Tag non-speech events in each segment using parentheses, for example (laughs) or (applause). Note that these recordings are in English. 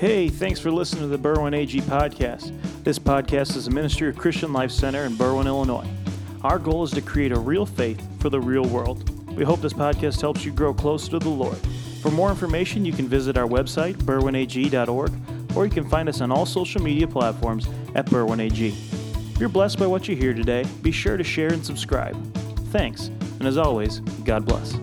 Hey, thanks for listening to the Berwyn AG podcast. This podcast is a ministry of Christian Life Center in Berwyn, Illinois. Our goal is to create a real faith for the real world. We hope this podcast helps you grow closer to the Lord. For more information, you can visit our website, berwynag.org, or you can find us on all social media platforms at berwynag. If you're blessed by what you hear today, be sure to share and subscribe. Thanks, and as always, God bless.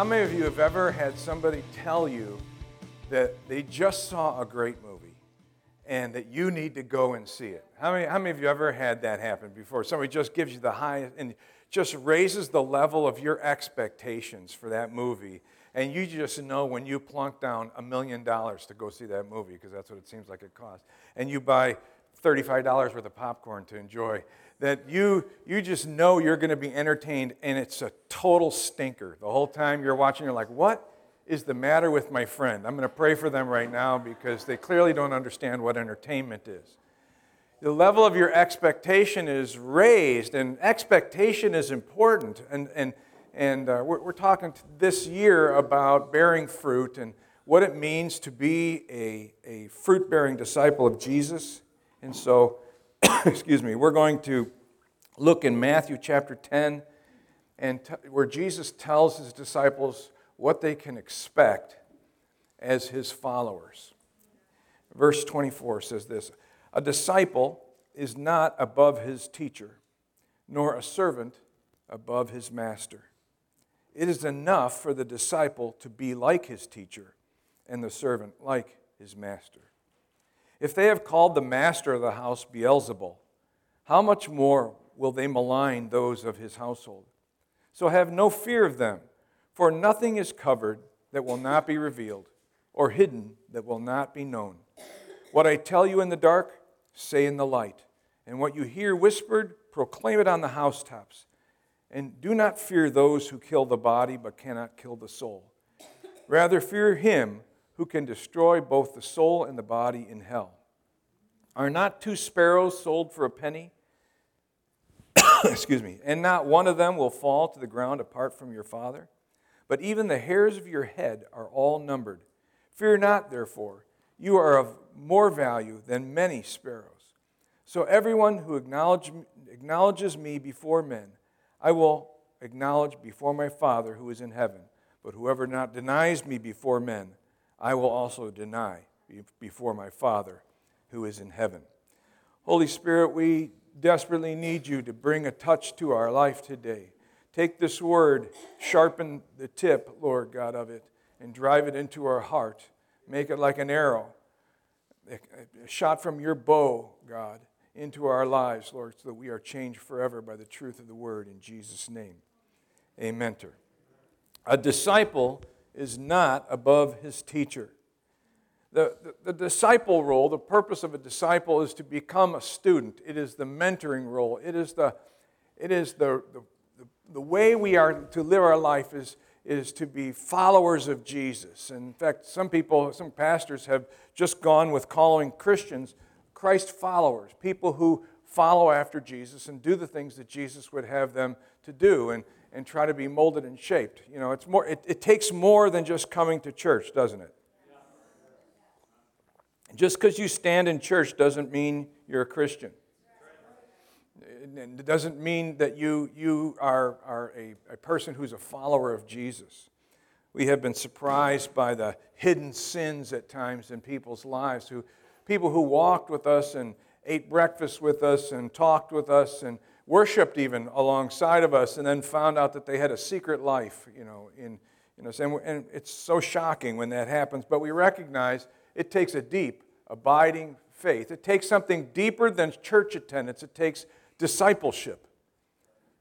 How many of you have ever had somebody tell you that they just saw a great movie and that you need to go and see it? How many, how many of you ever had that happen before? Somebody just gives you the highest and just raises the level of your expectations for that movie, and you just know when you plunk down a million dollars to go see that movie, because that's what it seems like it costs, and you buy $35 worth of popcorn to enjoy that you, you just know you're going to be entertained and it's a total stinker. The whole time you're watching, you're like, what is the matter with my friend? I'm going to pray for them right now because they clearly don't understand what entertainment is. The level of your expectation is raised, and expectation is important. And, and, and uh, we're, we're talking this year about bearing fruit and what it means to be a, a fruit bearing disciple of Jesus. And so, (coughs) excuse me, we're going to look in Matthew chapter 10 and t- where Jesus tells his disciples what they can expect as his followers. Verse 24 says this A disciple is not above his teacher, nor a servant above his master. It is enough for the disciple to be like his teacher and the servant like his master. If they have called the master of the house Beelzebul, how much more will they malign those of his household? So have no fear of them, for nothing is covered that will not be revealed, or hidden that will not be known. What I tell you in the dark, say in the light, and what you hear whispered, proclaim it on the housetops. And do not fear those who kill the body but cannot kill the soul. Rather, fear him who can destroy both the soul and the body in hell. Are not two sparrows sold for a penny? (coughs) Excuse me. And not one of them will fall to the ground apart from your Father? But even the hairs of your head are all numbered. Fear not, therefore. You are of more value than many sparrows. So everyone who acknowledge, acknowledges me before men, I will acknowledge before my Father who is in heaven. But whoever not denies me before men, I will also deny before my Father who is in heaven. Holy Spirit, we desperately need you to bring a touch to our life today. Take this word, sharpen the tip, Lord God, of it, and drive it into our heart. Make it like an arrow, a shot from your bow, God, into our lives, Lord, so that we are changed forever by the truth of the word in Jesus' name. Amen. A disciple is not above his teacher. The, the, the, disciple role, the purpose of a disciple is to become a student. It is the mentoring role. It is the, it is the, the, the way we are to live our life is, is to be followers of Jesus. And in fact, some people, some pastors have just gone with calling Christians Christ followers, people who follow after Jesus and do the things that Jesus would have them to do. And, and try to be molded and shaped. You know, it's more, it, it takes more than just coming to church, doesn't it? Just because you stand in church doesn't mean you're a Christian. It doesn't mean that you, you are, are a, a person who's a follower of Jesus. We have been surprised by the hidden sins at times in people's lives. Who, people who walked with us and ate breakfast with us and talked with us and worshiped even alongside of us and then found out that they had a secret life, you know, in, in us. And, and it's so shocking when that happens, but we recognize it takes a deep, abiding faith. It takes something deeper than church attendance, it takes discipleship.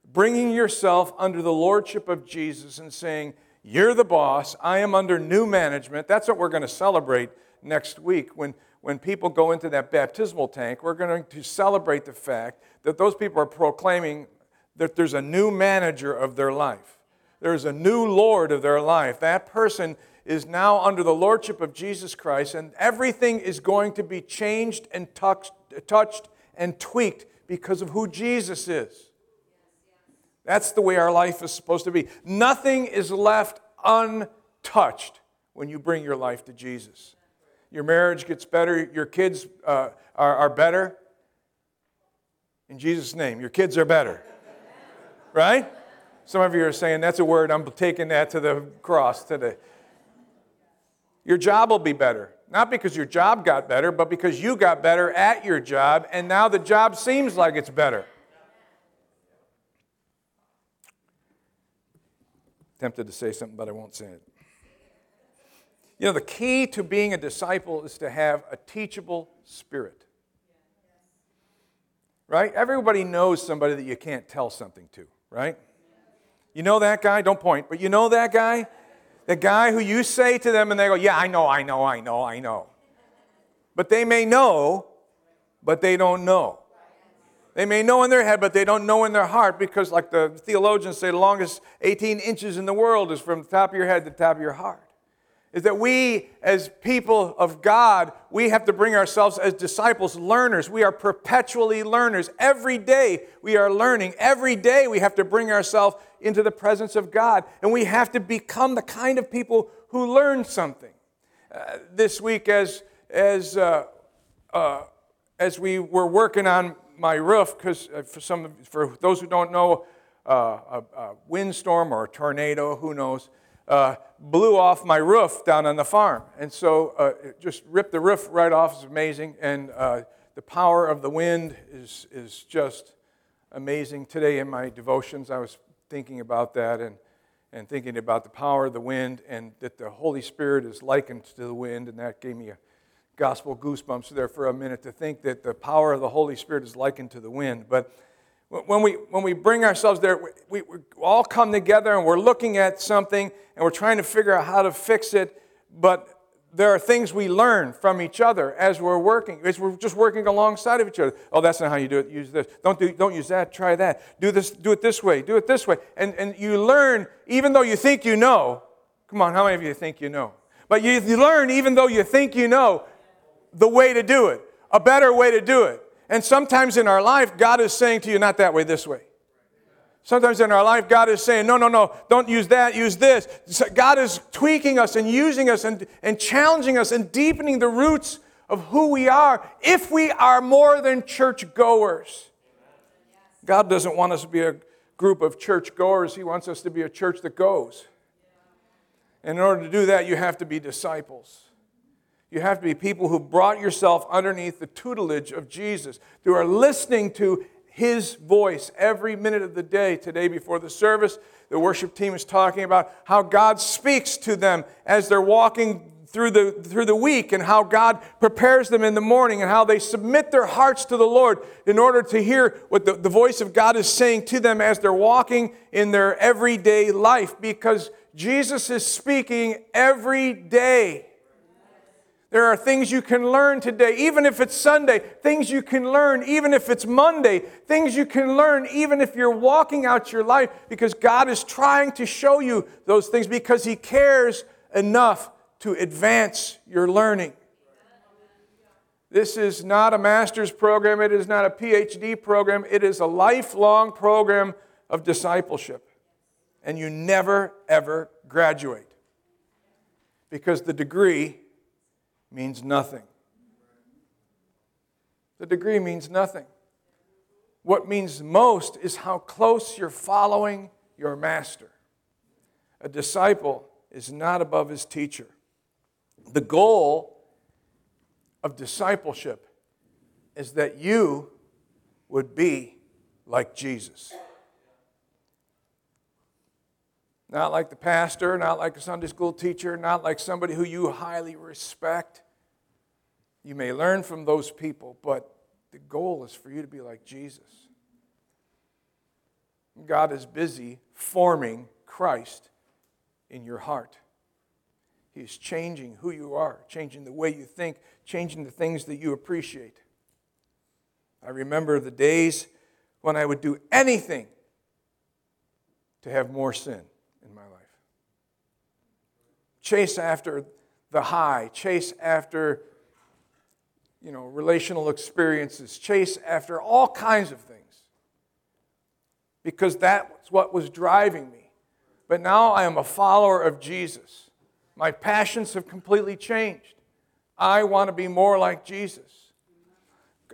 Bringing yourself under the lordship of Jesus and saying, You're the boss, I am under new management. That's what we're going to celebrate next week when when people go into that baptismal tank, we're going to celebrate the fact that those people are proclaiming that there's a new manager of their life. There's a new Lord of their life. That person is now under the lordship of Jesus Christ, and everything is going to be changed and touched, touched and tweaked because of who Jesus is. That's the way our life is supposed to be. Nothing is left untouched when you bring your life to Jesus. Your marriage gets better, your kids uh, are, are better. In Jesus' name, your kids are better. Right? Some of you are saying, that's a word, I'm taking that to the cross today. Your job will be better. Not because your job got better, but because you got better at your job, and now the job seems like it's better. Tempted to say something, but I won't say it. You know, the key to being a disciple is to have a teachable spirit. Right? Everybody knows somebody that you can't tell something to, right? You know that guy? Don't point, but you know that guy? The guy who you say to them and they go, Yeah, I know, I know, I know, I know. But they may know, but they don't know. They may know in their head, but they don't know in their heart because, like the theologians say, the longest 18 inches in the world is from the top of your head to the top of your heart is that we, as people of God, we have to bring ourselves as disciples, learners. We are perpetually learners. Every day we are learning. Every day we have to bring ourselves into the presence of God. And we have to become the kind of people who learn something. Uh, this week, as, as, uh, uh, as we were working on my roof, because uh, for, some, for those who don't know, uh, a, a windstorm or a tornado, who knows, uh, blew off my roof down on the farm. And so uh, it just ripped the roof right off. It's amazing. And uh, the power of the wind is, is just amazing. Today in my devotions, I was thinking about that and, and thinking about the power of the wind and that the Holy Spirit is likened to the wind. And that gave me a gospel goosebumps there for a minute to think that the power of the Holy Spirit is likened to the wind. But when we, when we bring ourselves there, we, we all come together and we're looking at something and we're trying to figure out how to fix it, but there are things we learn from each other as we're working. As we're just working alongside of each other. Oh, that's not how you do it. Use this. Don't, do, don't use that. Try that. Do this. Do it this way. Do it this way. And, and you learn, even though you think you know. Come on, how many of you think you know? But you, you learn, even though you think you know, the way to do it, a better way to do it. And sometimes in our life, God is saying to you, not that way, this way. Sometimes in our life, God is saying, no, no, no, don't use that, use this. God is tweaking us and using us and, and challenging us and deepening the roots of who we are if we are more than church goers. God doesn't want us to be a group of church goers, He wants us to be a church that goes. And in order to do that, you have to be disciples. You have to be people who brought yourself underneath the tutelage of Jesus, who are listening to his voice every minute of the day. Today, before the service, the worship team is talking about how God speaks to them as they're walking through the, through the week and how God prepares them in the morning and how they submit their hearts to the Lord in order to hear what the, the voice of God is saying to them as they're walking in their everyday life because Jesus is speaking every day. There are things you can learn today, even if it's Sunday, things you can learn, even if it's Monday, things you can learn, even if you're walking out your life, because God is trying to show you those things because He cares enough to advance your learning. This is not a master's program, it is not a PhD program, it is a lifelong program of discipleship. And you never, ever graduate because the degree means nothing. The degree means nothing. What means most is how close you're following your master. A disciple is not above his teacher. The goal of discipleship is that you would be like Jesus. Not like the pastor, not like a Sunday school teacher, not like somebody who you highly respect. You may learn from those people, but the goal is for you to be like Jesus. God is busy forming Christ in your heart. He is changing who you are, changing the way you think, changing the things that you appreciate. I remember the days when I would do anything to have more sin. Chase after the high, chase after you know, relational experiences, chase after all kinds of things. Because that's what was driving me. But now I am a follower of Jesus. My passions have completely changed. I want to be more like Jesus.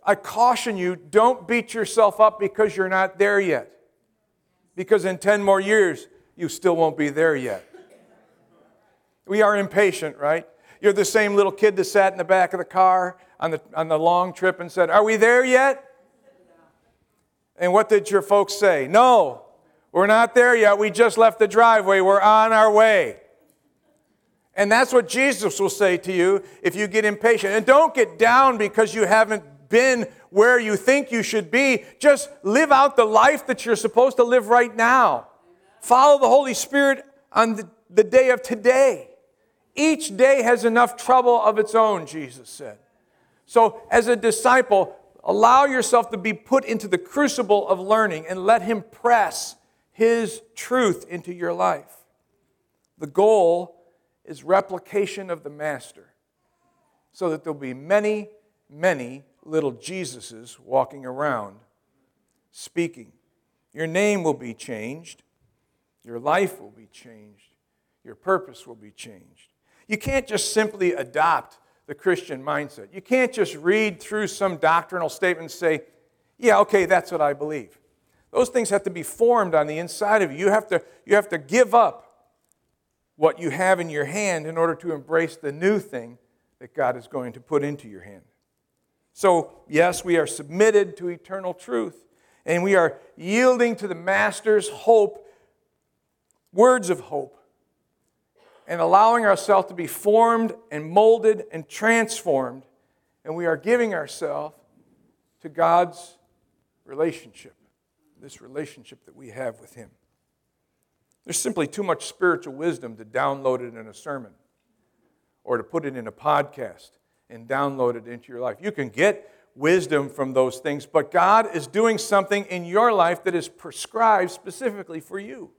I caution you don't beat yourself up because you're not there yet. Because in 10 more years, you still won't be there yet. We are impatient, right? You're the same little kid that sat in the back of the car on the, on the long trip and said, Are we there yet? And what did your folks say? No, we're not there yet. We just left the driveway. We're on our way. And that's what Jesus will say to you if you get impatient. And don't get down because you haven't been where you think you should be. Just live out the life that you're supposed to live right now. Follow the Holy Spirit on the, the day of today. Each day has enough trouble of its own, Jesus said. So, as a disciple, allow yourself to be put into the crucible of learning and let Him press His truth into your life. The goal is replication of the Master so that there'll be many, many little Jesuses walking around speaking. Your name will be changed, your life will be changed, your purpose will be changed. You can't just simply adopt the Christian mindset. You can't just read through some doctrinal statement and say, yeah, okay, that's what I believe. Those things have to be formed on the inside of you. You have to, you have to give up what you have in your hand in order to embrace the new thing that God is going to put into your hand. So, yes, we are submitted to eternal truth, and we are yielding to the Master's hope, words of hope and allowing ourselves to be formed and molded and transformed. And we are giving ourselves to God's relationship, this relationship that we have with Him. There's simply too much spiritual wisdom to download it in a sermon or to put it in a podcast and download it into your life. You can get wisdom from those things, but God is doing something in your life that is prescribed specifically for you.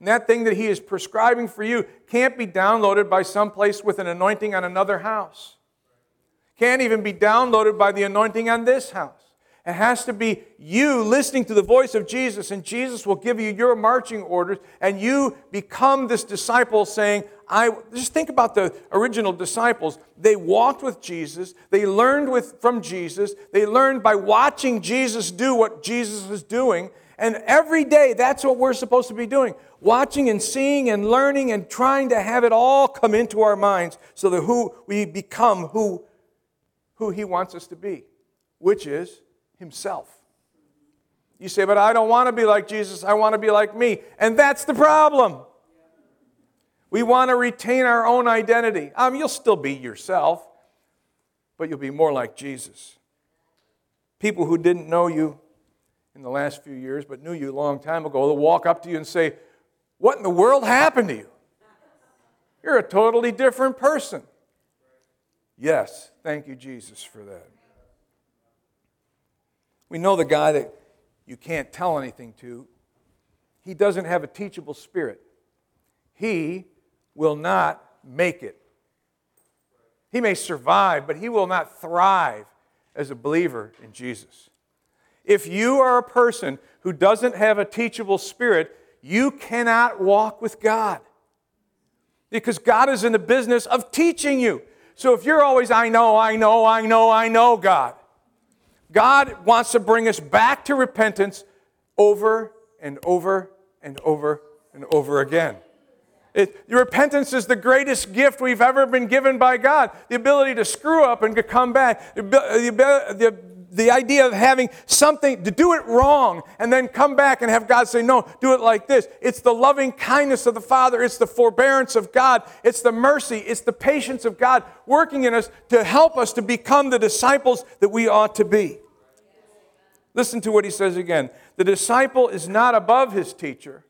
And that thing that He is prescribing for you can't be downloaded by some place with an anointing on another house. Can't even be downloaded by the anointing on this house. It has to be you listening to the voice of Jesus, and Jesus will give you your marching orders, and you become this disciple saying, I just think about the original disciples. They walked with Jesus, they learned with, from Jesus, they learned by watching Jesus do what Jesus was doing, and every day that's what we're supposed to be doing watching and seeing and learning and trying to have it all come into our minds so that who we become who, who he wants us to be, which is himself. You say, but I don't want to be like Jesus, I want to be like me. And that's the problem. We want to retain our own identity. Um, you'll still be yourself, but you'll be more like Jesus. People who didn't know you in the last few years, but knew you a long time ago, they'll walk up to you and say, what in the world happened to you? You're a totally different person. Yes, thank you, Jesus, for that. We know the guy that you can't tell anything to, he doesn't have a teachable spirit. He will not make it. He may survive, but he will not thrive as a believer in Jesus. If you are a person who doesn't have a teachable spirit, you cannot walk with God. Because God is in the business of teaching you. So if you're always, I know, I know, I know, I know God, God wants to bring us back to repentance over and over and over and over again. It, repentance is the greatest gift we've ever been given by God. The ability to screw up and to come back. The, the, the the idea of having something to do it wrong and then come back and have God say, No, do it like this. It's the loving kindness of the Father, it's the forbearance of God, it's the mercy, it's the patience of God working in us to help us to become the disciples that we ought to be. Listen to what he says again. The disciple is not above his teacher,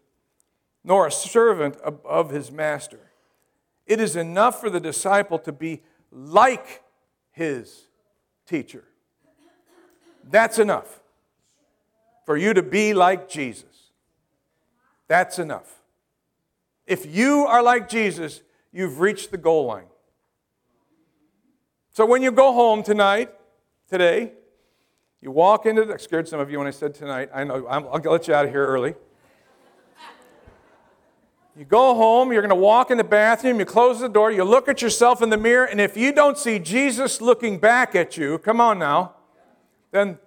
nor a servant of his master. It is enough for the disciple to be like his teacher. That's enough. For you to be like Jesus. That's enough. If you are like Jesus, you've reached the goal line. So when you go home tonight, today, you walk into the, I scared some of you when I said tonight. I know, i will let you out of here early. You go home, you're going to walk in the bathroom, you close the door, you look at yourself in the mirror, and if you don't see Jesus looking back at you, come on now, then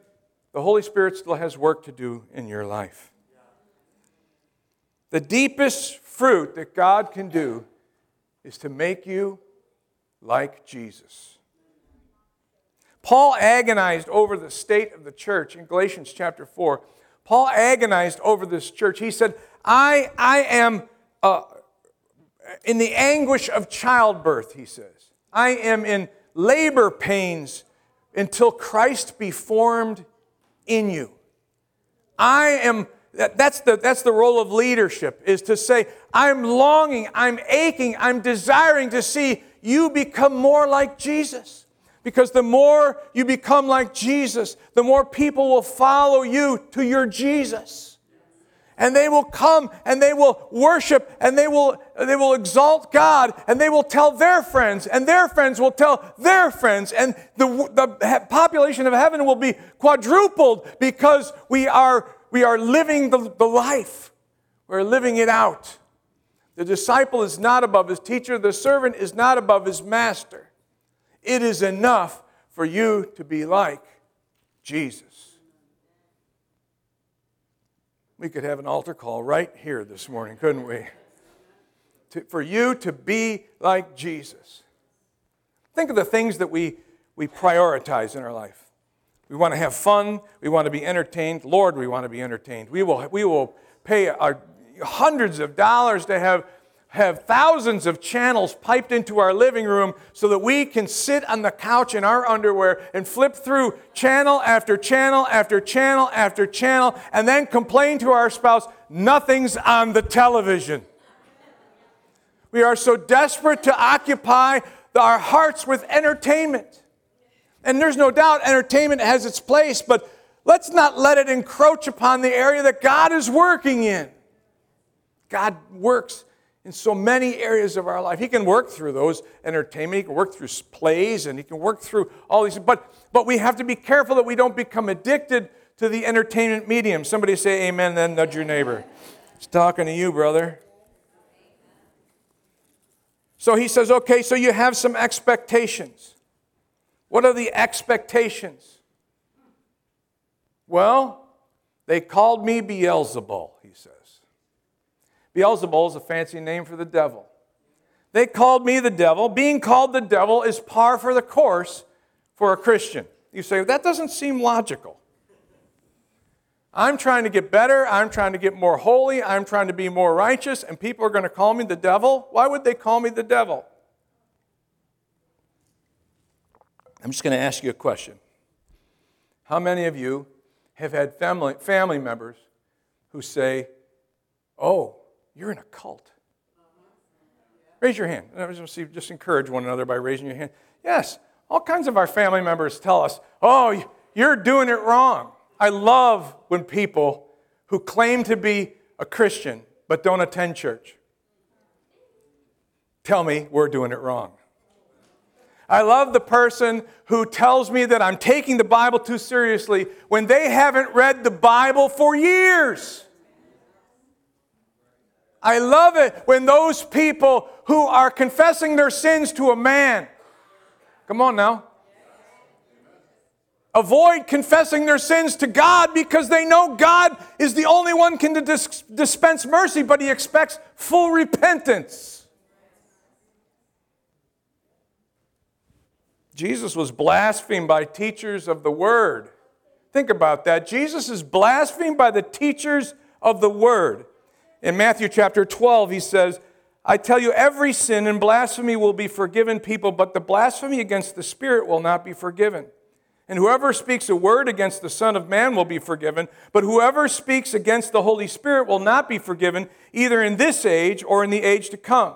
the Holy Spirit still has work to do in your life. The deepest fruit that God can do is to make you like Jesus. Paul agonized over the state of the church in Galatians chapter 4. Paul agonized over this church. He said, I, I am uh, in the anguish of childbirth, he says. I am in labor pains until Christ be formed in you. I am, that's the, that's the role of leadership, is to say, I'm longing, I'm aching, I'm desiring to see you become more like Jesus. Because the more you become like Jesus, the more people will follow you to your Jesus and they will come and they will worship and they will, they will exalt God and they will tell their friends and their friends will tell their friends and the, the population of heaven will be quadrupled because we are, we are living the, the life. We're living it out. The disciple is not above his teacher, the servant is not above his master. It is enough for you to be like Jesus. We could have an altar call right here this morning, couldn't we? To, for you to be like Jesus. Think of the things that we, we prioritize in our life. We want to have fun. We want to be entertained. Lord, we want to be entertained. We will, we will pay our hundreds of dollars to have have thousands of channels piped into our living room so that we can sit on the couch in our underwear and flip through channel after channel after channel after channel and then complain to our spouse, nothing's on the television. We are so desperate to occupy our hearts with entertainment. And there's no doubt entertainment has its place, but let's not let it encroach upon the area that God is working in. God works in so many areas of our life. He can work through those entertainment, he can work through plays, and he can work through all these. But, but we have to be careful that we don't become addicted to the entertainment medium. Somebody say amen, then nudge your neighbor. It's talking to you, brother. So he says, okay, so you have some expectations. What are the expectations? Well, they called me Beelzebul. Beelzebul is a fancy name for the devil. They called me the devil. Being called the devil is par for the course for a Christian. You say, that doesn't seem logical. I'm trying to get better. I'm trying to get more holy. I'm trying to be more righteous, and people are going to call me the devil. Why would they call me the devil? I'm just going to ask you a question. How many of you have had family, family members who say, Oh, you're in a cult. Raise your hand. Just encourage one another by raising your hand. Yes, all kinds of our family members tell us, oh, you're doing it wrong. I love when people who claim to be a Christian but don't attend church tell me we're doing it wrong. I love the person who tells me that I'm taking the Bible too seriously when they haven't read the Bible for years. I love it when those people who are confessing their sins to a man, come on now, avoid confessing their sins to God because they know God is the only one can dis- dispense mercy, but He expects full repentance. Jesus was blasphemed by teachers of the word. Think about that. Jesus is blasphemed by the teachers of the word. In Matthew chapter 12, he says, I tell you, every sin and blasphemy will be forgiven people, but the blasphemy against the Spirit will not be forgiven. And whoever speaks a word against the Son of Man will be forgiven, but whoever speaks against the Holy Spirit will not be forgiven, either in this age or in the age to come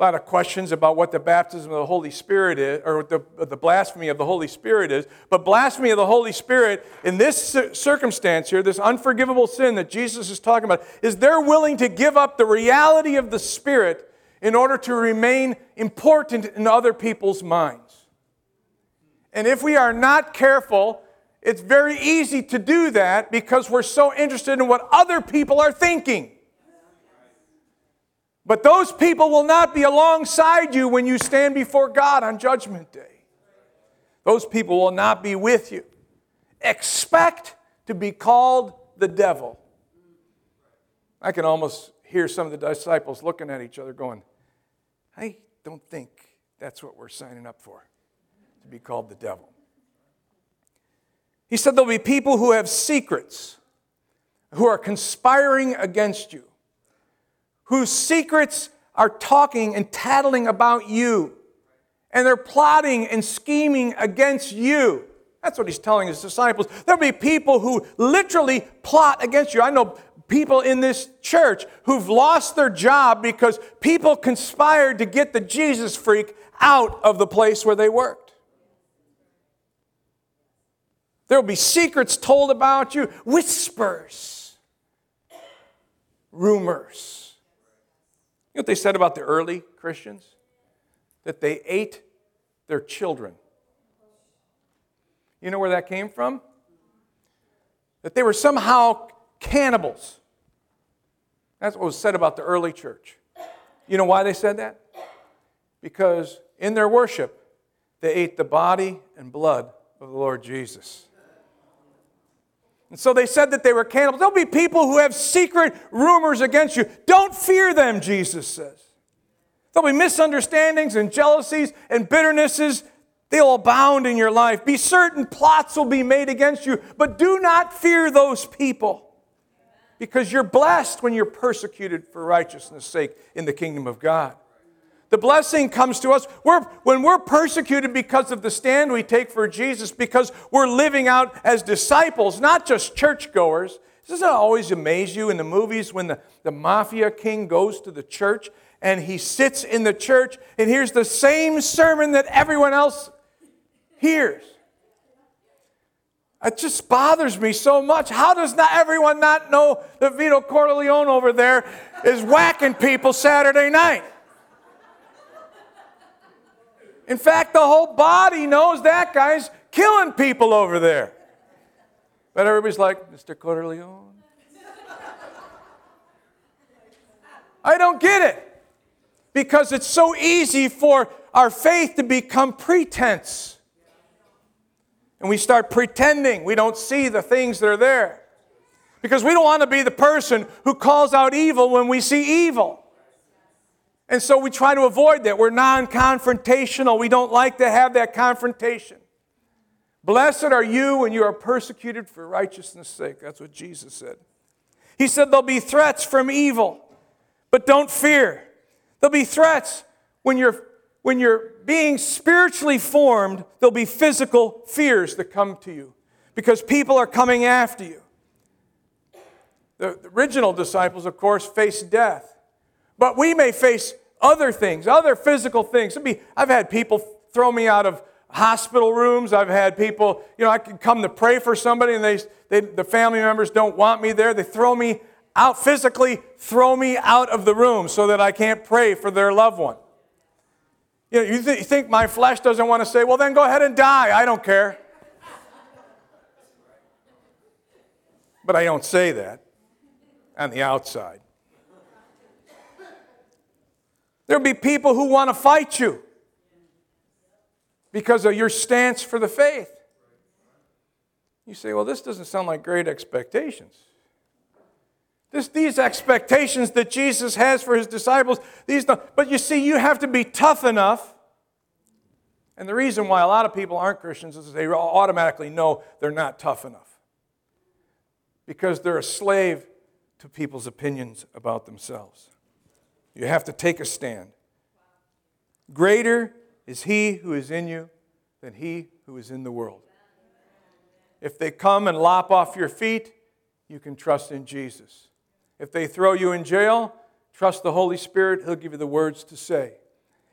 a lot of questions about what the baptism of the Holy Spirit is, or what the, the blasphemy of the Holy Spirit is. But blasphemy of the Holy Spirit, in this circumstance here, this unforgivable sin that Jesus is talking about, is they're willing to give up the reality of the Spirit in order to remain important in other people's minds. And if we are not careful, it's very easy to do that because we're so interested in what other people are thinking. But those people will not be alongside you when you stand before God on Judgment Day. Those people will not be with you. Expect to be called the devil. I can almost hear some of the disciples looking at each other going, I don't think that's what we're signing up for, to be called the devil. He said there'll be people who have secrets, who are conspiring against you, whose secrets are talking and tattling about you, and they're plotting and scheming against you. That's what he's telling his disciples. There'll be people who literally plot against you. I know people in this church who've lost their job because people conspired to get the Jesus freak out of the place where they worked. There will be secrets told about you, whispers, rumors. You know what they said about the early Christians? That they ate their children. You know where that came from? That they were somehow cannibals. That's what was said about the early church. You know why they said that? Because in their worship, they ate the body and blood of the Lord Jesus. And so they said that they were cannibals. There'll be people who have secret rumors against you. Don't fear them, Jesus says. There'll be misunderstandings and jealousies and bitternesses. They'll abound in your life. Be certain plots will be made against you, but do not fear those people because you're blessed when you're persecuted for righteousness' sake in the kingdom of God. The blessing comes to us we're, when we're persecuted because of the stand we take for Jesus, because we're living out as disciples, not just churchgoers. Doesn't it always amaze you in the movies when the, the mafia king goes to the church and he sits in the church and hears the same sermon that everyone else hears? It just bothers me so much. How does not everyone not know that Vito Corleone over there is whacking people Saturday night? In fact, the whole body knows that guy's killing people over there. But everybody's like, Mr. Corleone. I don't get it. Because it's so easy for our faith to become pretense. And we start pretending we don't see the things that are there. Because we don't want to be the person who calls out evil when we see evil. And so we try to avoid that. We're non confrontational. We don't like to have that confrontation. Blessed are you when you are persecuted for righteousness' sake. That's what Jesus said. He said there'll be threats from evil, but don't fear. There'll be threats when you're when you're being spiritually formed, there'll be physical fears that come to you because people are coming after you. The original disciples, of course, faced death. But we may face other things, other physical things. I've had people throw me out of hospital rooms. I've had people, you know, I can come to pray for somebody and they, they, the family members don't want me there. They throw me out physically, throw me out of the room so that I can't pray for their loved one. You, know, you, th- you think my flesh doesn't want to say, well, then go ahead and die. I don't care. But I don't say that on the outside. There'll be people who want to fight you because of your stance for the faith. You say, well, this doesn't sound like great expectations. This, these expectations that Jesus has for his disciples, these but you see, you have to be tough enough. And the reason why a lot of people aren't Christians is they automatically know they're not tough enough. Because they're a slave to people's opinions about themselves. You have to take a stand. Greater is he who is in you than he who is in the world. If they come and lop off your feet, you can trust in Jesus. If they throw you in jail, trust the Holy Spirit, He'll give you the words to say.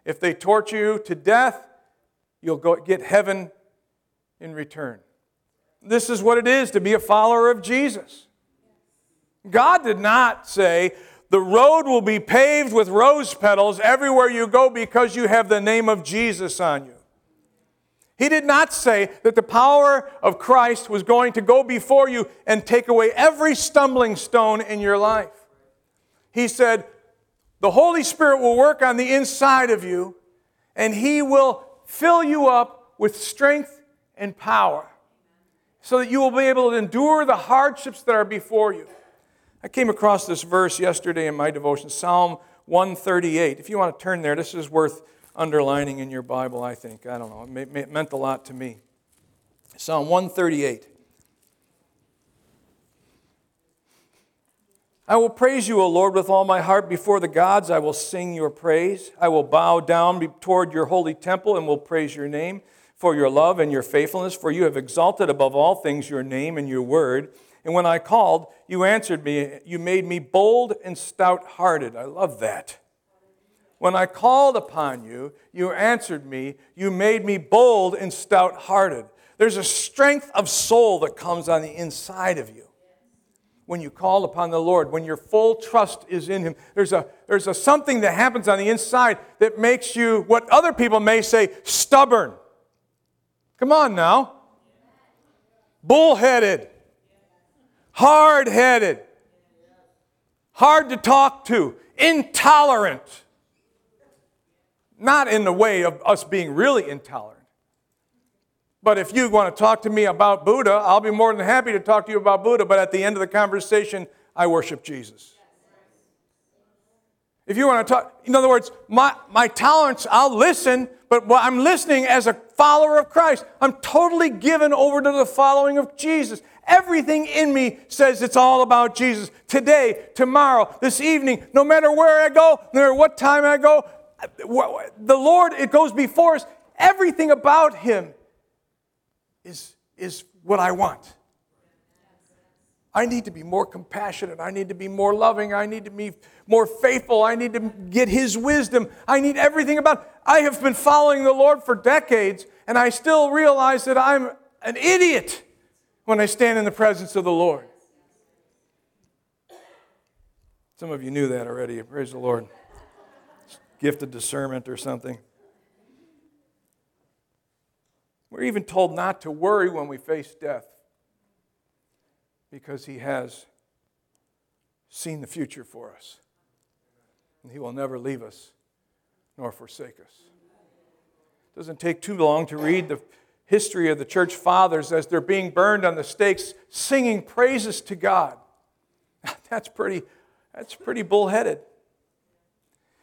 If they torture you to death, you'll go get heaven in return. This is what it is to be a follower of Jesus. God did not say, the road will be paved with rose petals everywhere you go because you have the name of Jesus on you. He did not say that the power of Christ was going to go before you and take away every stumbling stone in your life. He said, the Holy Spirit will work on the inside of you and He will fill you up with strength and power so that you will be able to endure the hardships that are before you. I came across this verse yesterday in my devotion, Psalm 138. If you want to turn there, this is worth underlining in your Bible, I think. I don't know. It meant a lot to me. Psalm 138. I will praise you, O Lord, with all my heart before the gods. I will sing your praise. I will bow down toward your holy temple and will praise your name for your love and your faithfulness, for you have exalted above all things your name and your word. And when I called, you answered me. You made me bold and stout hearted. I love that. When I called upon you, you answered me. You made me bold and stout hearted. There's a strength of soul that comes on the inside of you when you call upon the Lord, when your full trust is in Him. There's a, there's a something that happens on the inside that makes you, what other people may say, stubborn. Come on now. Bullheaded. Hard headed. Hard to talk to. Intolerant. Not in the way of us being really intolerant. But if you want to talk to me about Buddha, I'll be more than happy to talk to you about Buddha. But at the end of the conversation, I worship Jesus. If you want to talk, in other words, my, my tolerance, I'll listen, but I'm listening as a follower of Christ. I'm totally given over to the following of Jesus. Everything in me says it's all about Jesus. Today, tomorrow, this evening, no matter where I go, no matter what time I go, the Lord, it goes before us. Everything about Him is, is what I want. I need to be more compassionate. I need to be more loving. I need to be more faithful. I need to get His wisdom. I need everything about. I have been following the Lord for decades, and I still realize that I'm an idiot when I stand in the presence of the Lord. Some of you knew that already. Praise the Lord. Gift of discernment or something. We're even told not to worry when we face death because He has seen the future for us. And He will never leave us nor forsake us. It doesn't take too long to read the history of the church fathers as they're being burned on the stakes, singing praises to God. (laughs) That's pretty, that's pretty bullheaded.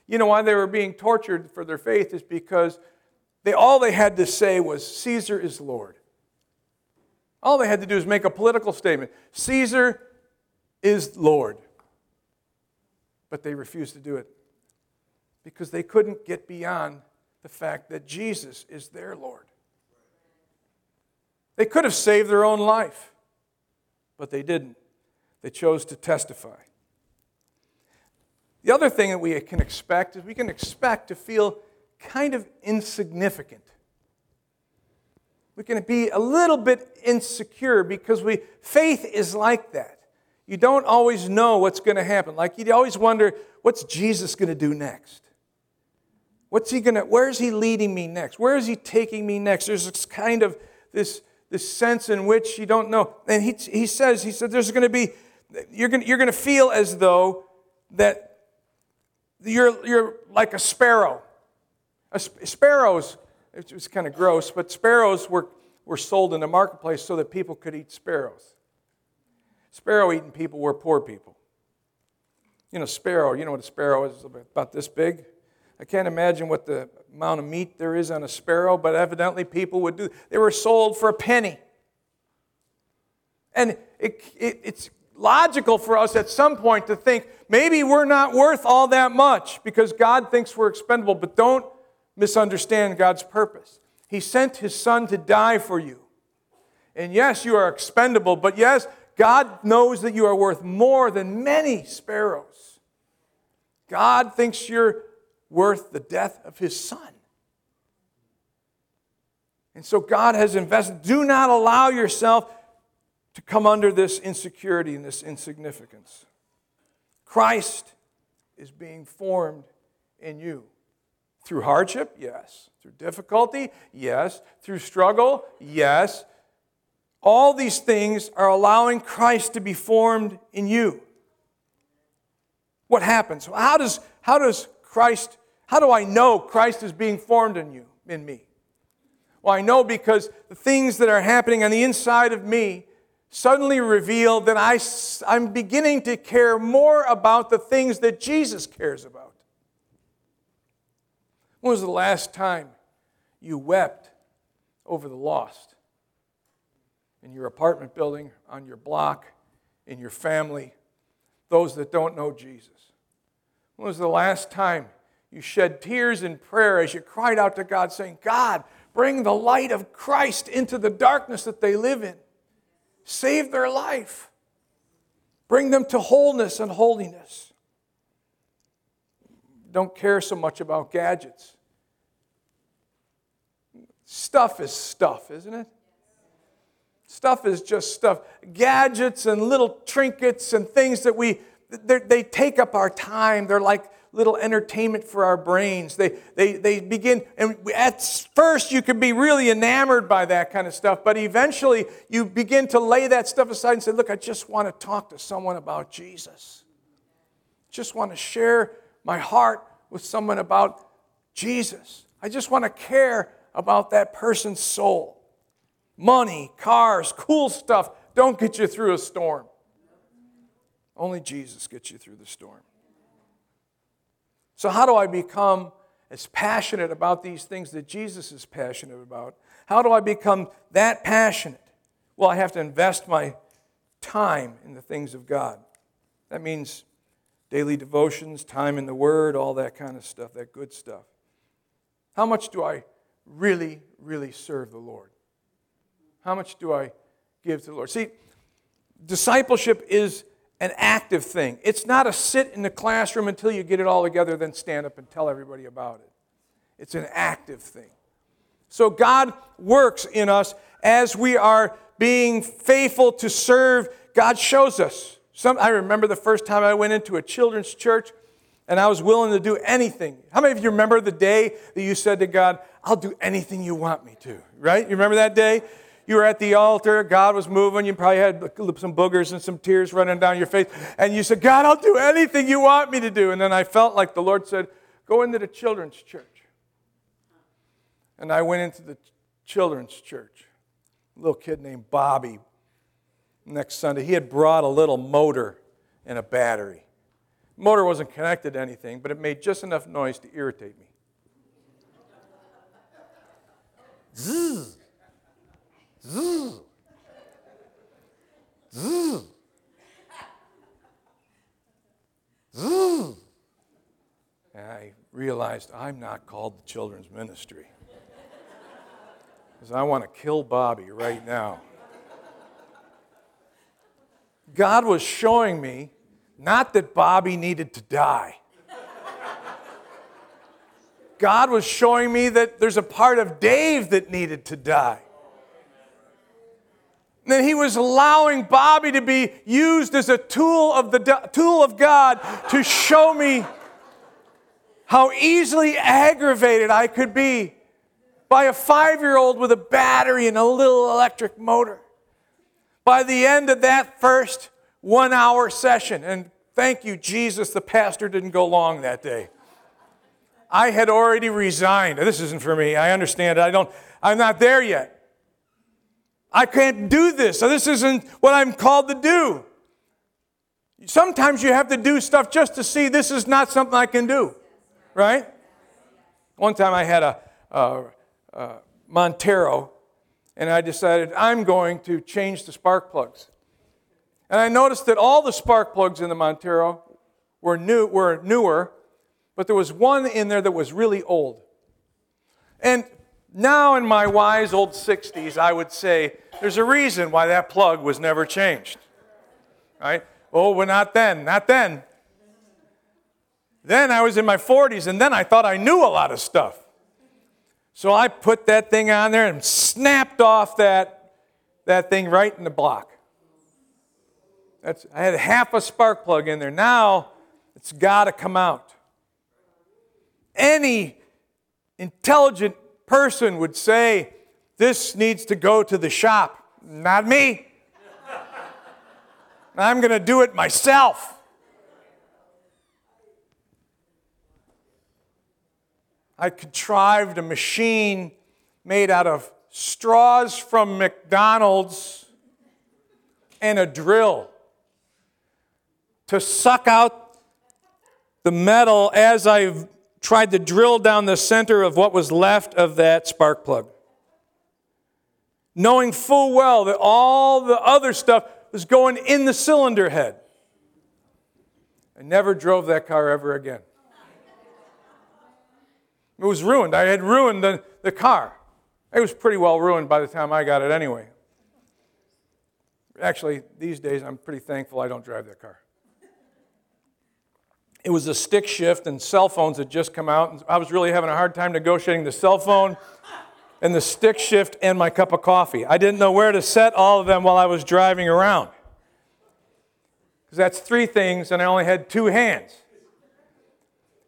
You know why they were being tortured for their faith is because they, all they had to say was, Caesar is Lord. All they had to do is make a political statement Caesar is Lord. But they refused to do it because they couldn't get beyond the fact that Jesus is their Lord. They could have saved their own life, but they didn't. They chose to testify. The other thing that we can expect is we can expect to feel kind of insignificant we can be a little bit insecure because we faith is like that. You don't always know what's going to happen. Like you always wonder, what's Jesus going to do next? What's he going to where is he leading me next? Where is he taking me next? There's this kind of this this sense in which you don't know. And he, he says, he said, there's going to be, you're going, you're to feel as though that you're, you're like a sparrow. A sparrows it was kind of gross, but sparrows were, were sold in the marketplace so that people could eat sparrows. Sparrow eating people were poor people. You know, sparrow, you know what a sparrow is about this big? I can't imagine what the amount of meat there is on a sparrow, but evidently people would do. They were sold for a penny. And it, it, it's logical for us at some point to think maybe we're not worth all that much because God thinks we're expendable, but don't misunderstand God's purpose. He sent His Son to die for you. And yes, you are expendable, but yes, God knows that you are worth more than many sparrows. God thinks you're worth the death of His Son. And so God has invested. Do not allow yourself to come under this insecurity and this insignificance. Christ is being formed in you. Through hardship? Yes. Through difficulty? Yes. Through struggle? Yes. All these things are allowing Christ to be formed in you. What happens? How does, how does Christ, how do I know Christ is being formed in you, in me? Well, I know because the things that are happening on the inside of me suddenly reveal that I, I'm beginning to care more about the things that Jesus cares about. When was the last time you wept over the lost? In your apartment building, on your block, in your family, those that don't know Jesus? When was the last time you shed tears in prayer as you cried out to God, saying, God, bring the light of Christ into the darkness that they live in? Save their life, bring them to wholeness and holiness don't care so much about gadgets. Stuff is stuff, isn't it? Stuff is just stuff. Gadgets and little trinkets and things that we, they take up our time. They're like little entertainment for our brains. They, they, they begin, and at first you can be really enamored by that kind of stuff, but eventually you begin to lay that stuff aside and say, Look, I just want to talk to someone about Jesus. Just want to share my heart with someone about Jesus. I just want to care about that person's soul. Money, cars, cool stuff don't get you through a storm. Only Jesus gets you through the storm. So, how do I become as passionate about these things that Jesus is passionate about? How do I become that passionate? Well, I have to invest my time in the things of God. That means daily devotions, time in the Word, all that kind of stuff, that good stuff. How much do I really, really serve the Lord? How much do I give to the Lord? See, discipleship is an active thing. It's not a sit in the classroom until you get it all together, then stand up and tell everybody about it. It's an active thing. So God works in us as we are being faithful to serve. God shows us. Some, I remember the first time I went into a children's church and I was willing to do anything. How many of you remember the day that you said to God, I'll do anything you want me to? Right? You remember that day? You were at the altar, God was moving, you probably had some boogers and some tears running down your face, and you said, God, I'll do anything you want me to do. And then I felt like the Lord said, Go into the children's church. And I went into the children's church. A little kid named Bobby, next Sunday, he had brought a little motor and a battery. Motor wasn't connected to anything, but it made just enough noise to irritate me. Zzz. Zzz. Zzz. And I realized I'm not called the children's ministry. Because I want to kill Bobby right now. God was showing me not that Bobby needed to die. God was showing me that there's a part of Dave that needed to die. And then he was allowing Bobby to be used as a tool of the tool of God to show me how easily aggravated I could be by a five year old with a battery and a little electric motor. By the end of that first one hour session, and thank you, Jesus, the pastor didn't go long that day. I had already resigned. This isn't for me. I understand. I don't, I'm not there yet. I can't do this. So this isn't what I'm called to do. Sometimes you have to do stuff just to see this is not something I can do. Right? One time I had a, a, a Montero and I decided I'm going to change the spark plugs. And I noticed that all the spark plugs in the Montero were, new, were newer, but there was one in there that was really old. And now, in my wise old 60s, I would say there's a reason why that plug was never changed. Right? Oh, well, not then, not then. Then I was in my 40s, and then I thought I knew a lot of stuff. So I put that thing on there and snapped off that, that thing right in the block. That's, I had half a spark plug in there. Now It's got to come out. Any intelligent person would say, This needs to go to the shop. Not me. I'm going to do it myself. I contrived a machine made out of straws from McDonald's and a drill to suck out the metal as I tried to drill down the center of what was left of that spark plug. Knowing full well that all the other stuff was going in the cylinder head. I never drove that car ever again. It was ruined. I had ruined the, the car. It was pretty well ruined by the time I got it anyway. Actually, these days I'm pretty thankful I don't drive that car. It was a stick shift, and cell phones had just come out. And I was really having a hard time negotiating the cell phone and the stick shift and my cup of coffee. I didn't know where to set all of them while I was driving around. Because that's three things, and I only had two hands.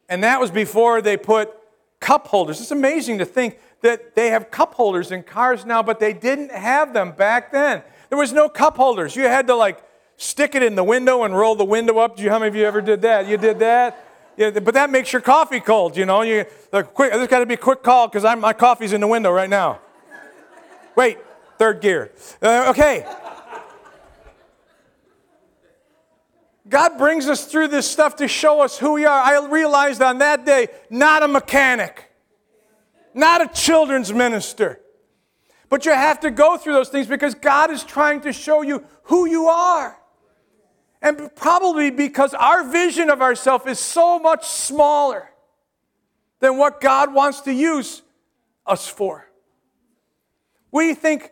And that was before they put cup holders. It's amazing to think that they have cup holders in cars now, but they didn't have them back then. There was no cup holders. You had to like stick it in the window and roll the window up. Do you, how many of you ever did that? You did that? Yeah, but that makes your coffee cold, you know. You like quick. There's got to be a quick call because my coffee's in the window right now. Wait, third gear. Uh, okay. God brings us through this stuff to show us who we are. I realized on that day, not a mechanic, not a children's minister. But you have to go through those things because God is trying to show you who you are. And probably because our vision of ourselves is so much smaller than what God wants to use us for. We think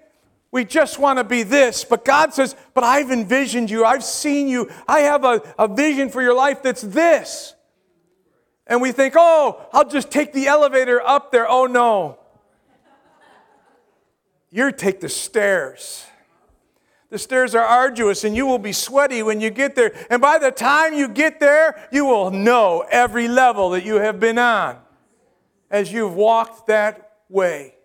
we just want to be this. But God says, But I've envisioned you. I've seen you. I have a, a vision for your life that's this. And we think, Oh, I'll just take the elevator up there. Oh, no. You take the stairs. The stairs are arduous and you will be sweaty when you get there. And by the time you get there, you will know every level that you have been on as you've walked that way.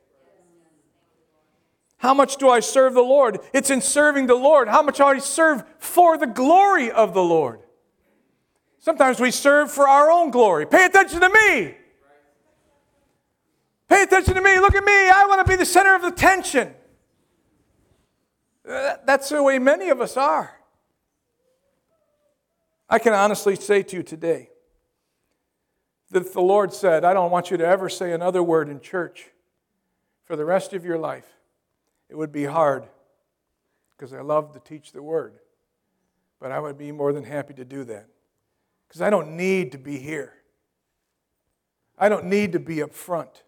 How much do I serve the Lord? It's in serving the Lord. How much I serve for the glory of the Lord? Sometimes we serve for our own glory. Pay attention to me. Pay attention to me. Look at me. I want to be the center of attention. That's the way many of us are. I can honestly say to you today that the Lord said, I don't want you to ever say another word in church for the rest of your life it would be hard because I love to teach the word. But I would be more than happy to do that because I don't need to be here. I don't need to be up front.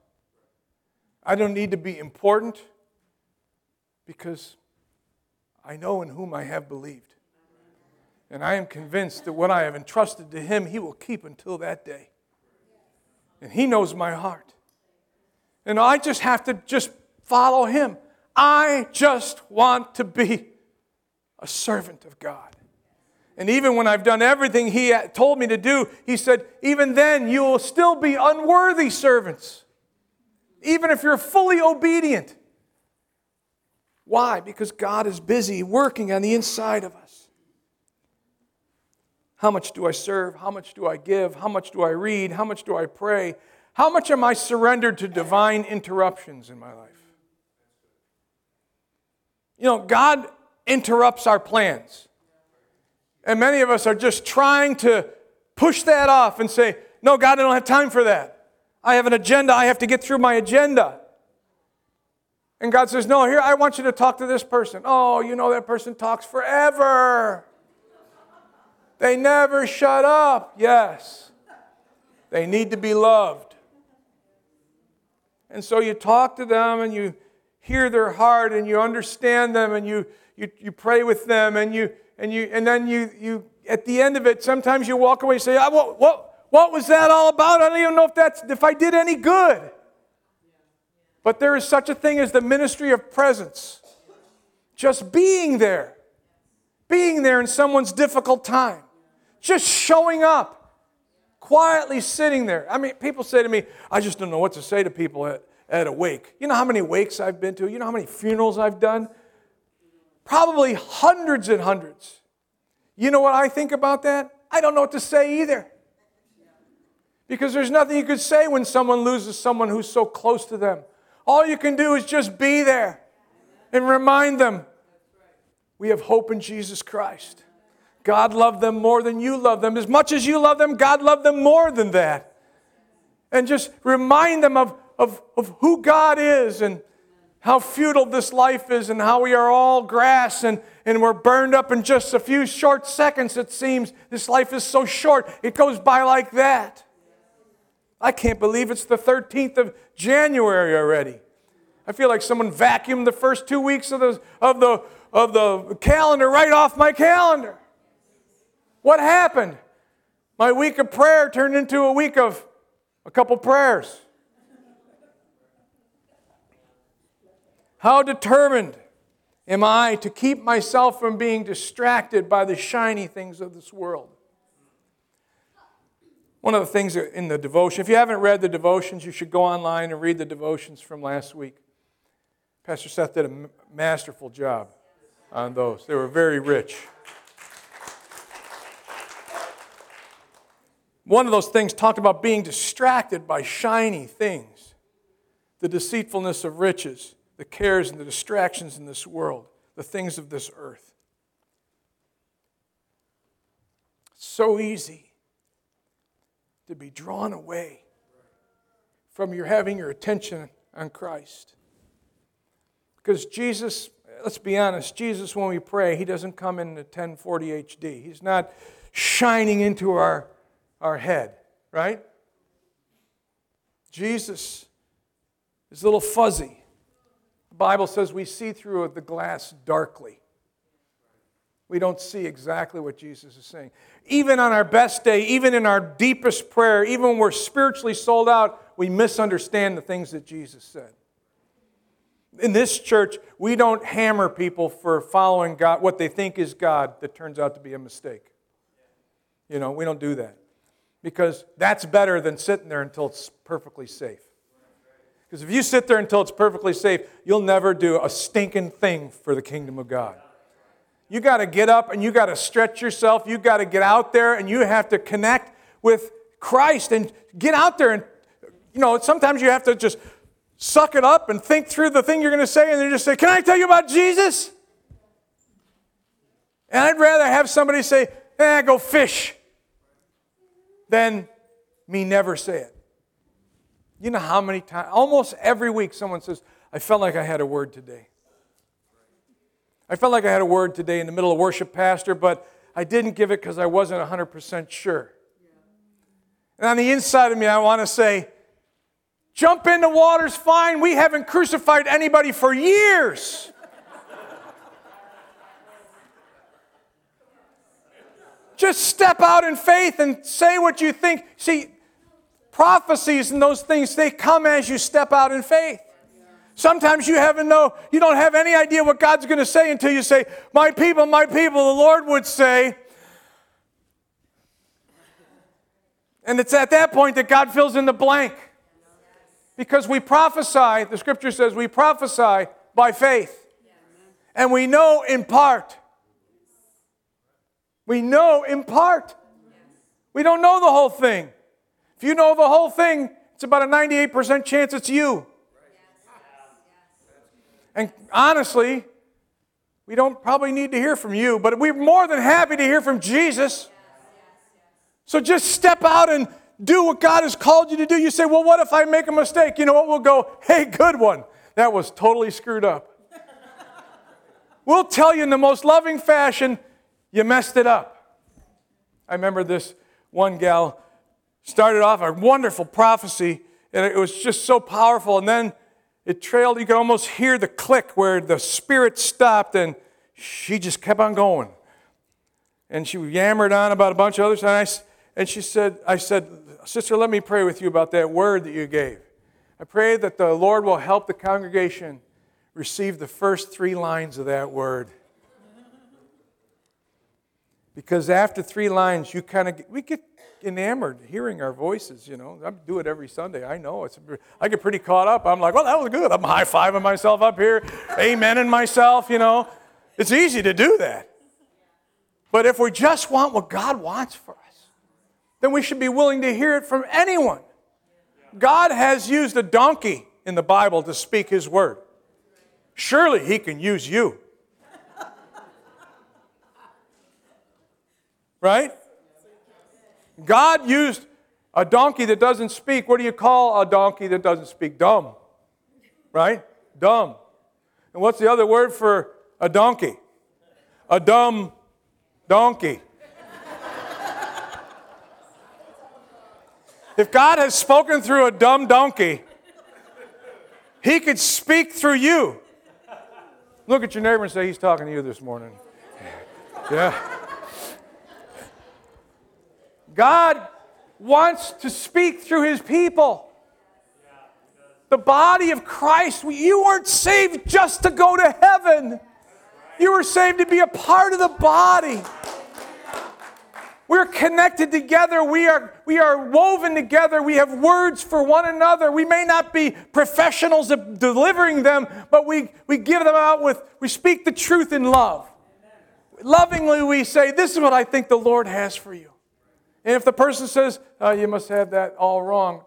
I don't need to be important because I know in whom I have believed. And I am convinced that what I have entrusted to Him, He will keep until that day. And He knows my heart. And I just have to just follow Him. I just want to be a servant of God. And even when I've done everything He told me to do, He said, even then you will still be unworthy servants, even if you're fully obedient. Why? Because God is busy working on the inside of us. How much do I serve? How much do I give? How much do I read? How much do I pray? How much am I surrendered to divine interruptions in my life? You know, God interrupts our plans. And many of us are just trying to push that off and say, No, God, I don't have time for that. I have an agenda. I have to get through my agenda. And God says, No, here, I want you to talk to this person. Oh, you know, that person talks forever. They never shut up. Yes. They need to be loved. And so you talk to them and you hear their heart and you understand them and you, you, you pray with them and you and you and then you you at the end of it sometimes you walk away and say ah, what, what, what was that all about i don't even know if that's if i did any good but there is such a thing as the ministry of presence just being there being there in someone's difficult time just showing up quietly sitting there. I mean, people say to me, I just don't know what to say to people at, at a wake. You know how many wakes I've been to? You know how many funerals I've done? Probably hundreds and hundreds. You know what I think about that? I don't know what to say either. Because there's nothing you could say when someone loses someone who's so close to them. All you can do is just be there and remind them we have hope in Jesus Christ. God loved them more than you love them. As much as you love them, God loved them more than that. And just remind them of, of, of who God is and how futile this life is and how we are all grass and, and we're burned up in just a few short seconds, it seems. This life is so short, it goes by like that. I can't believe it's the 13th of January already. I feel like someone vacuumed the first two weeks of the, of the, of the calendar right off my calendar. What happened? My week of prayer turned into a week of a couple prayers. How determined am I to keep myself from being distracted by the shiny things of this world? One of the things in the devotion, if you haven't read the devotions, you should go online and read the devotions from last week. Pastor Seth did a masterful job on those, they were very rich. One of those things talked about being distracted by shiny things, the deceitfulness of riches, the cares and the distractions in this world, the things of this earth. So easy to be drawn away from your having your attention on Christ. Because Jesus, let's be honest, Jesus, when we pray, he doesn't come in the 1040 HD. He's not shining into our our head, right? Jesus is a little fuzzy. The Bible says we see through the glass darkly. We don't see exactly what Jesus is saying. Even on our best day, even in our deepest prayer, even when we're spiritually sold out, we misunderstand the things that Jesus said. In this church, we don't hammer people for following God, what they think is God that turns out to be a mistake. You know, we don't do that because that's better than sitting there until it's perfectly safe. Because if you sit there until it's perfectly safe, you'll never do a stinking thing for the kingdom of God. You got to get up and you got to stretch yourself. You got to get out there and you have to connect with Christ and get out there. And, you know, sometimes you have to just suck it up and think through the thing you're going to say and then just say, Can I tell you about Jesus? And I'd rather have somebody say, Eh, go fish than me never say it. You know how many times, almost every week, someone says, I felt like I had a word today. I felt like I had a word today in the middle of worship, Pastor, but I didn't give it because I wasn't 100% sure. And on the inside of me, I want to say, jump in the water's fine. We haven't crucified anybody for years. Just step out in faith and say what you think. See, prophecies and those things, they come as you step out in faith. Sometimes you haven't know, you don't have any idea what God's going to say until you say, My people, my people, the Lord would say. And it's at that point that God fills in the blank. Because we prophesy, the scripture says we prophesy by faith. And we know in part. We know in part. We don't know the whole thing. If you know the whole thing, it's about a 98% chance it's you. And honestly, we don't probably need to hear from you, but we're more than happy to hear from Jesus. So just step out and do what God has called you to do. You say, Well, what if I make a mistake? You know what? We'll go, Hey, good one. That was totally screwed up. (laughs) we'll tell you in the most loving fashion you messed it up. I remember this one gal started off a wonderful prophecy, and it was just so powerful. And then it trailed, you could almost hear the click where the spirit stopped, and she just kept on going. And she yammered on about a bunch of others. And, I, and she said, I said, Sister, let me pray with you about that word that you gave. I pray that the Lord will help the congregation receive the first three lines of that word. Because after three lines, you kind of we get enamored hearing our voices. You know, I do it every Sunday. I know it's. I get pretty caught up. I'm like, well, that was good. I'm high fiving myself up here, amening myself. You know, it's easy to do that. But if we just want what God wants for us, then we should be willing to hear it from anyone. God has used a donkey in the Bible to speak His word. Surely He can use you. Right? God used a donkey that doesn't speak. What do you call a donkey that doesn't speak? Dumb. Right? Dumb. And what's the other word for a donkey? A dumb donkey. if God has spoken through a dumb donkey, he could speak through you. Look at your neighbor and say, He's talking to you this morning. Yeah. God wants to speak through his people. The body of Christ, you weren't saved just to go to heaven. You were saved to be a part of the body. We're connected together. We are, we are woven together. We have words for one another. We may not be professionals at delivering them, but we, we give them out with, we speak the truth in love. Lovingly, we say, This is what I think the Lord has for you. And if the person says, oh, you must have that all wrong,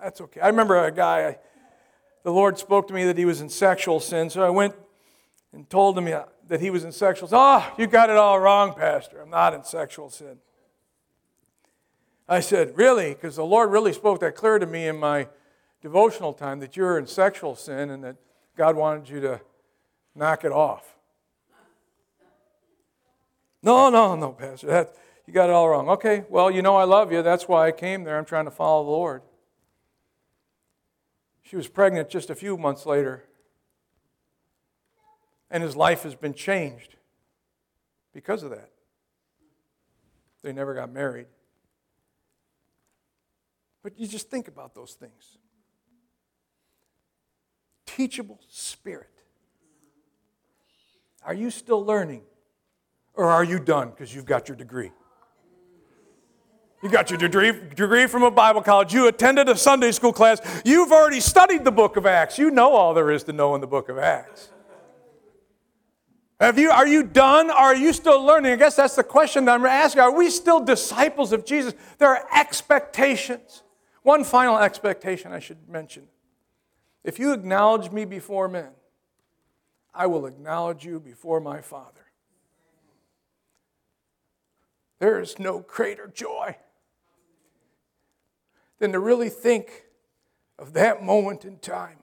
that's okay. I remember a guy, I, the Lord spoke to me that he was in sexual sin, so I went and told him uh, that he was in sexual sin. Oh, you got it all wrong, Pastor. I'm not in sexual sin. I said, Really? Because the Lord really spoke that clear to me in my devotional time that you're in sexual sin and that God wanted you to knock it off. No, no, no, Pastor. You got it all wrong. Okay, well, you know I love you. That's why I came there. I'm trying to follow the Lord. She was pregnant just a few months later. And his life has been changed because of that. They never got married. But you just think about those things. Teachable spirit. Are you still learning? Or are you done because you've got your degree? You got your degree, degree from a Bible college. You attended a Sunday school class. You've already studied the book of Acts. You know all there is to know in the book of Acts. Have you, are you done? Are you still learning? I guess that's the question that I'm asking. Are we still disciples of Jesus? There are expectations. One final expectation I should mention. If you acknowledge me before men, I will acknowledge you before my Father. There is no greater joy than to really think of that moment in time.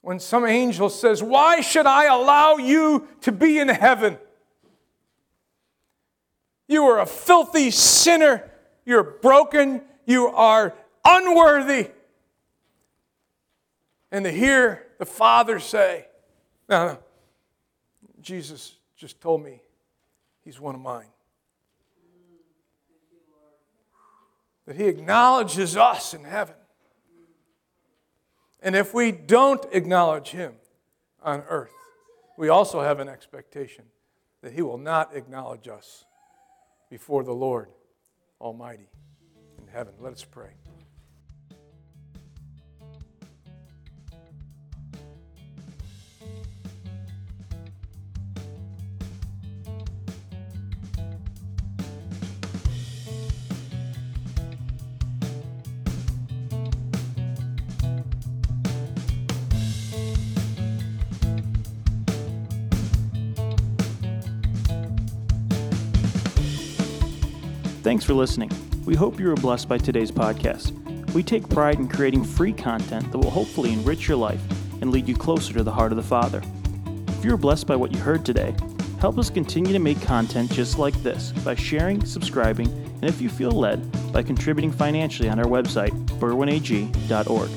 When some angel says, Why should I allow you to be in heaven? You are a filthy sinner. You're broken. You are unworthy. And to hear the Father say, No, no, Jesus just told me he's one of mine. That He acknowledges us in heaven. And if we don't acknowledge Him on earth, we also have an expectation that He will not acknowledge us before the Lord Almighty in heaven. Let us pray. Thanks for listening. We hope you were blessed by today's podcast. We take pride in creating free content that will hopefully enrich your life and lead you closer to the heart of the Father. If you were blessed by what you heard today, help us continue to make content just like this by sharing, subscribing, and if you feel led, by contributing financially on our website, berwynag.org.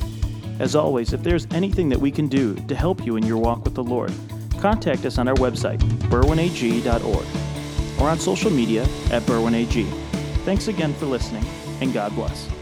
As always, if there's anything that we can do to help you in your walk with the Lord, contact us on our website, berwynag.org, or on social media at berwynag. Thanks again for listening, and God bless.